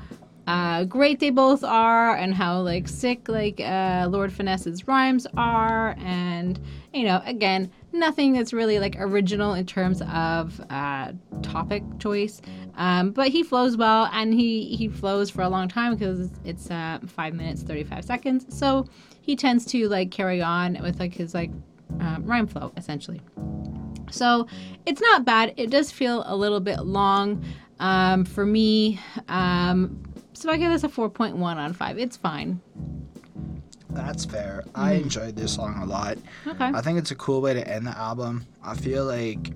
Speaker 2: uh, great they both are and how like sick like uh, Lord Finesse's rhymes are and you know again nothing that's really like original in terms of uh, topic choice um, but he flows well and he he flows for a long time because it's uh, five minutes 35 seconds so he tends to like carry on with like his like um, rhyme flow essentially so it's not bad. It does feel a little bit long um, for me. Um, so I give this a 4.1 on 5. It's fine.
Speaker 1: That's fair. I enjoyed this song a lot.
Speaker 2: Okay.
Speaker 1: I think it's a cool way to end the album. I feel like,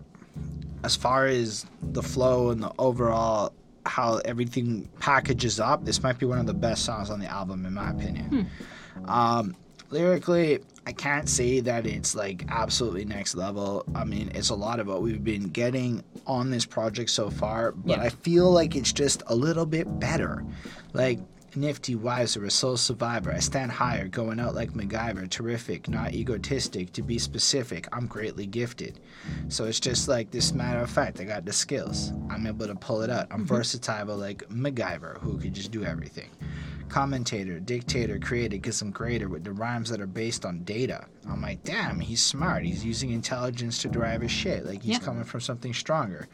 Speaker 1: as far as the flow and the overall how everything packages up, this might be one of the best songs on the album, in my opinion. Hmm. Um, lyrically, I can't say that it's like absolutely next level. I mean, it's a lot of what we've been getting on this project so far, but
Speaker 2: Yeah.
Speaker 1: I feel like it's just a little bit better. Like, Nifty wiser, a soul survivor. I stand higher, going out like MacGyver. Terrific, not egotistic. To be specific, I'm greatly gifted. So it's just like this matter of fact. I got the skills. I'm able to pull it out. I'm mm-hmm. versatile like MacGyver, who could just do everything. Commentator, dictator, creator, because I'm greater with the rhymes that are based on data. I'm like, damn, he's smart. He's using intelligence to derive his shit. Like he's
Speaker 2: Yeah.
Speaker 1: coming from something stronger.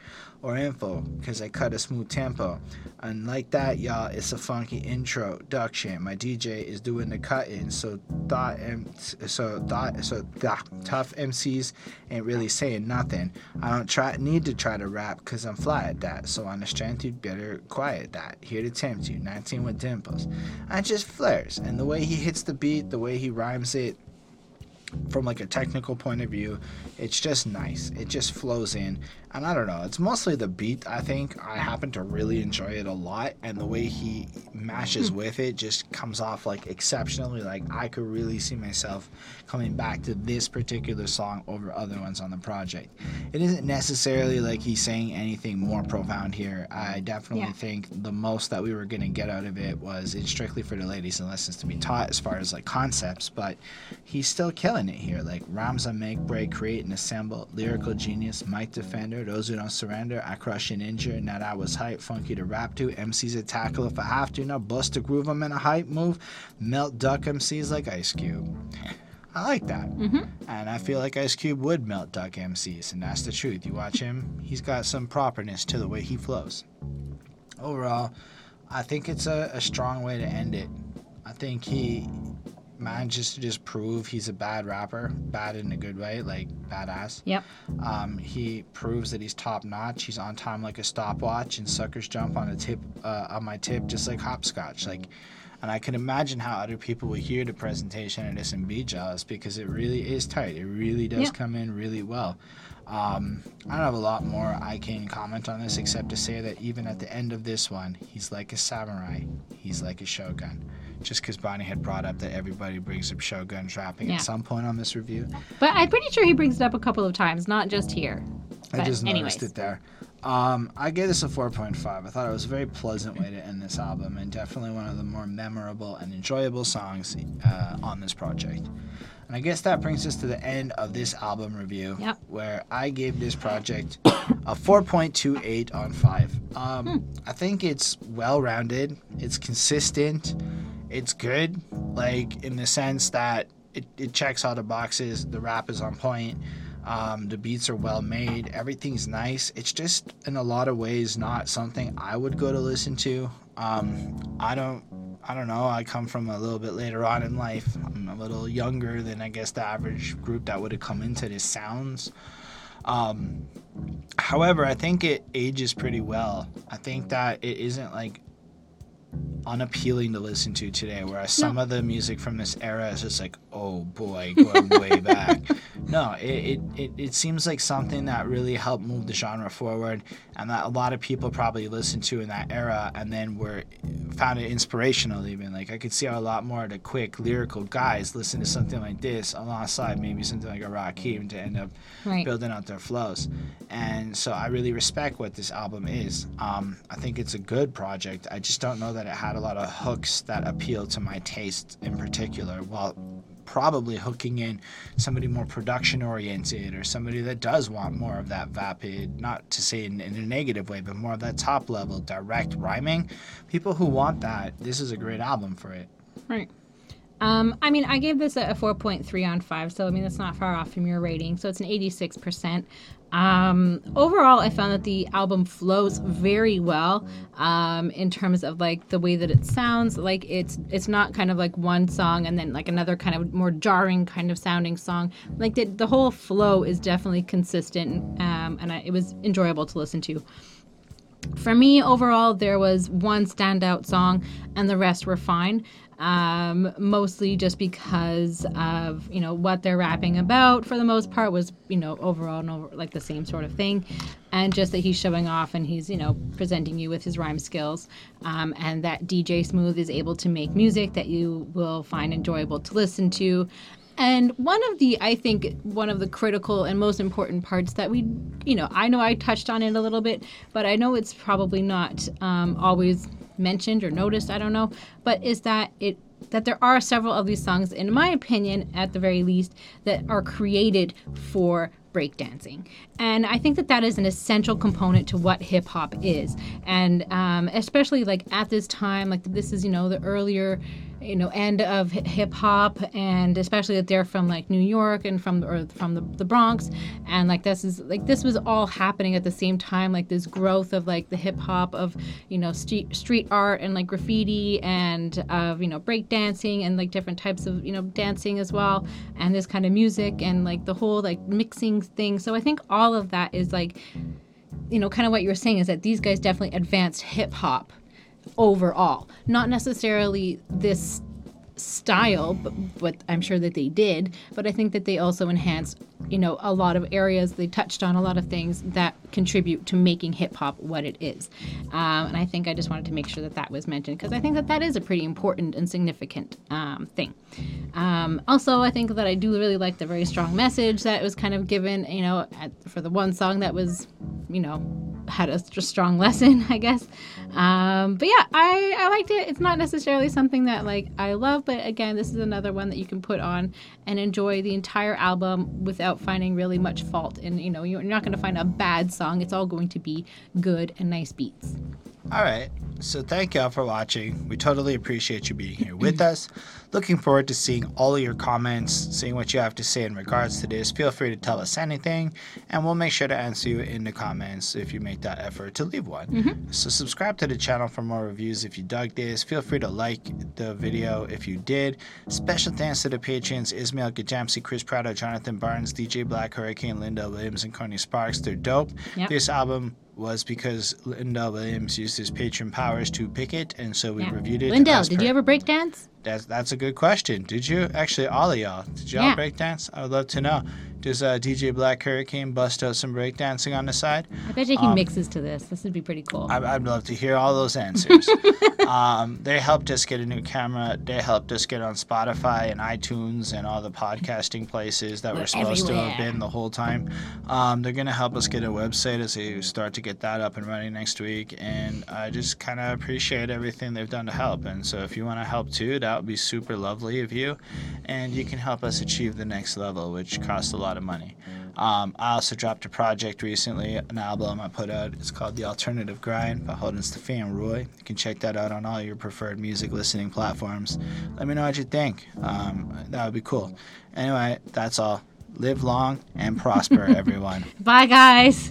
Speaker 1: Or info, because I cut a smooth tempo. And like that, y'all, it's a funky introduction. My DJ is doing the cutting, so thought M- so thought so tough MCs ain't really saying nothing. I don't try need to try to rap because I'm fly at that. So on the strength, you'd better quiet that. Here to tempt you, 19 with dimples. I just flares, and the way he hits the beat, the way he rhymes it, from like a technical point of view, it's just nice. It just flows in. And I don't know, it's mostly the beat. I think I happen to really enjoy it a lot, and the way he mashes hmm. with it just comes off like exceptionally. Like I could really see myself coming back to this particular song over other ones on the project. It isn't necessarily like he's saying anything more profound here. I definitely
Speaker 2: Yeah.
Speaker 1: think the most that we were gonna get out of it was it's strictly for the ladies and lessons to be taught as far as like concepts, but he's still killing it here. Like on make, break, create, and assemble. Lyrical genius, mic defender. Those who don't surrender, I crush and injure. Now that was hype, funky to rap to. MCs a tackle if I have to. Now bust a groove, I'm in a hype move. Melt duck MCs like Ice Cube. I like that.
Speaker 2: Mm-hmm.
Speaker 1: And I feel like Ice Cube would melt duck MCs, and that's the truth. You watch him, he's got some properness to the way he flows. Overall, I think it's a, a strong way to end it. I think he manages to just prove he's a bad rapper, bad in a good way, like badass.
Speaker 2: Yep.
Speaker 1: Um, he proves that he's top notch. He's on time like a stopwatch, and suckers jump on the tip uh, on my tip just like hopscotch. Like, and I can imagine how other people will hear the presentation and this and be jealous because it really is tight. It really does
Speaker 2: Yeah.
Speaker 1: come in really well. Um, I don't have a lot more I can comment on this except to say that even at the end of this one, he's like a samurai. He's like a shogun. Just because Bonnie had brought up that everybody brings up shoguns rapping
Speaker 2: Yeah.
Speaker 1: at some point on this review,
Speaker 2: But I'm pretty sure he brings it up a couple of times, not just here.
Speaker 1: I
Speaker 2: But
Speaker 1: just noticed
Speaker 2: anyways.
Speaker 1: it there. Um, I gave this a 4.5. I thought it was a very pleasant way to end this album and definitely one of the more memorable and enjoyable songs uh, on this project. And I guess that brings us to the end of this album review,
Speaker 2: Yep.
Speaker 1: where I gave this project a 4.28 on 5. Um,
Speaker 2: Hmm.
Speaker 1: I think it's well rounded, it's consistent, it's good, like in the sense that it, it checks all the boxes, the rap is on point. Um, the beats are well made. Everything's nice. It's just in a lot of ways not something I would go to listen to. Um, I don't. I don't know. I come from a little bit later on in life. I'm a little younger than I guess the average group that would have come into this sounds. Um, however, I think it ages pretty well. I think that it isn't like unappealing to listen to today, whereas some of the music from this era is just like, oh boy, going way back. No, it, it, it, it seems like something that really helped move the genre forward and that a lot of people probably listened to in that era and then were found it inspirational even. Like I could see how a lot more of the quick lyrical guys listen to something like this alongside maybe something like a Rakim to end up
Speaker 2: Right.
Speaker 1: building out their flows. And so I really respect what this album is. Um, I think it's a good project. I just don't know that it had a lot of hooks that appeal to my taste in particular, while probably hooking in somebody more production oriented or somebody that does want more of that vapid, not to say in, in a negative way, but more of that top level direct rhyming. People who want that, this is a great album for it.
Speaker 2: Right. Um, I mean, I gave this a, a 4.3 on 5, so I mean, that's not far off from your rating. So it's an 86%. Um, overall, I found that the album flows very well um, in terms of like the way that it sounds. Like it's it's not kind of like one song and then like another kind of more jarring kind of sounding song. Like the, the whole flow is definitely consistent, um, and I, it was enjoyable to listen to. For me, overall, there was one standout song, and the rest were fine. Um, mostly just because of you know what they're rapping about. For the most part, was you know overall and over, like the same sort of thing, and just that he's showing off and he's you know presenting you with his rhyme skills, um, and that DJ Smooth is able to make music that you will find enjoyable to listen to. And one of the, I think, one of the critical and most important parts that we, you know, I know I touched on it a little bit, but I know it's probably not um, always mentioned or noticed. I don't know, but is that it that there are several of these songs, in my opinion, at the very least, that are created for breakdancing. And I think that that is an essential component to what hip hop is. And um, especially like at this time, like this is, you know, the earlier, you know, end of hip hop, and especially that they're from like New York and from or from the, the Bronx, and like this is like this was all happening at the same time, like this growth of like the hip hop of you know street street art and like graffiti and of you know break dancing and like different types of you know dancing as well, and this kind of music and like the whole like mixing thing. So I think all of that is like you know kind of what you were saying is that these guys definitely advanced hip hop overall. Not necessarily this style, but, but I'm sure that they did. But I think that they also enhanced, you know, a lot of areas. They touched on a lot of things that contribute to making hip hop what it is. Um, and I think I just wanted to make sure that that was mentioned because I think that that is a pretty important and significant um, thing. Um, also, I think that I do really like the very strong message that was kind of given, you know, at, for the one song that was, you know, had a strong lesson, I guess. Um, but yeah, I, I liked it. It's not necessarily something that like I love, but again, this is another one that you can put on and enjoy the entire album without finding really much fault. And you know, you're not going to find a bad song. It's all going to be good and nice beats.
Speaker 1: All right. So thank y'all for watching. We totally appreciate you being here with us. Looking forward to seeing all of your comments, seeing what you have to say in regards to this. Feel free to tell us anything, and we'll make sure to answer you in the comments if you make that effort to leave one. Mm-hmm. So subscribe to the channel for more reviews if you dug this. Feel free to like the video if you did. Special thanks to the patrons Ismail Gajamsi, Chris Prado, Jonathan Barnes, DJ Black, Hurricane, Linda Williams, and Connie Sparks. They're dope. Yep. This album was because Lindell Williams used his patron powers to pick it, and so we yeah. reviewed it.
Speaker 2: Lindell, did per- you ever break dance?
Speaker 1: That's that's a good question. Did you actually all of y'all? Did y'all yeah. break dance? I would love to know. Does uh, DJ Black Hurricane bust out some breakdancing on the side?
Speaker 2: I bet you he um, mixes to this. This would be pretty cool.
Speaker 1: I, would love to hear all those answers. um, they helped us get a new camera. They helped us get on Spotify and iTunes and all the podcasting places that we're, we're supposed everywhere. to have been the whole time. Um, they're going to help us get a website as they start to get that up and running next week. And I just kind of appreciate everything they've done to help. And so if you want to help too, that would be super lovely of you. And you can help us achieve the next level, which costs a lot lot of money. Um, I also dropped a project recently, an album I put out. It's called The Alternative Grind by Holden Stefan Roy. You can check that out on all your preferred music listening platforms. Let me know what you think. Um, that would be cool. Anyway, that's all. Live long and prosper, everyone.
Speaker 2: Bye, guys.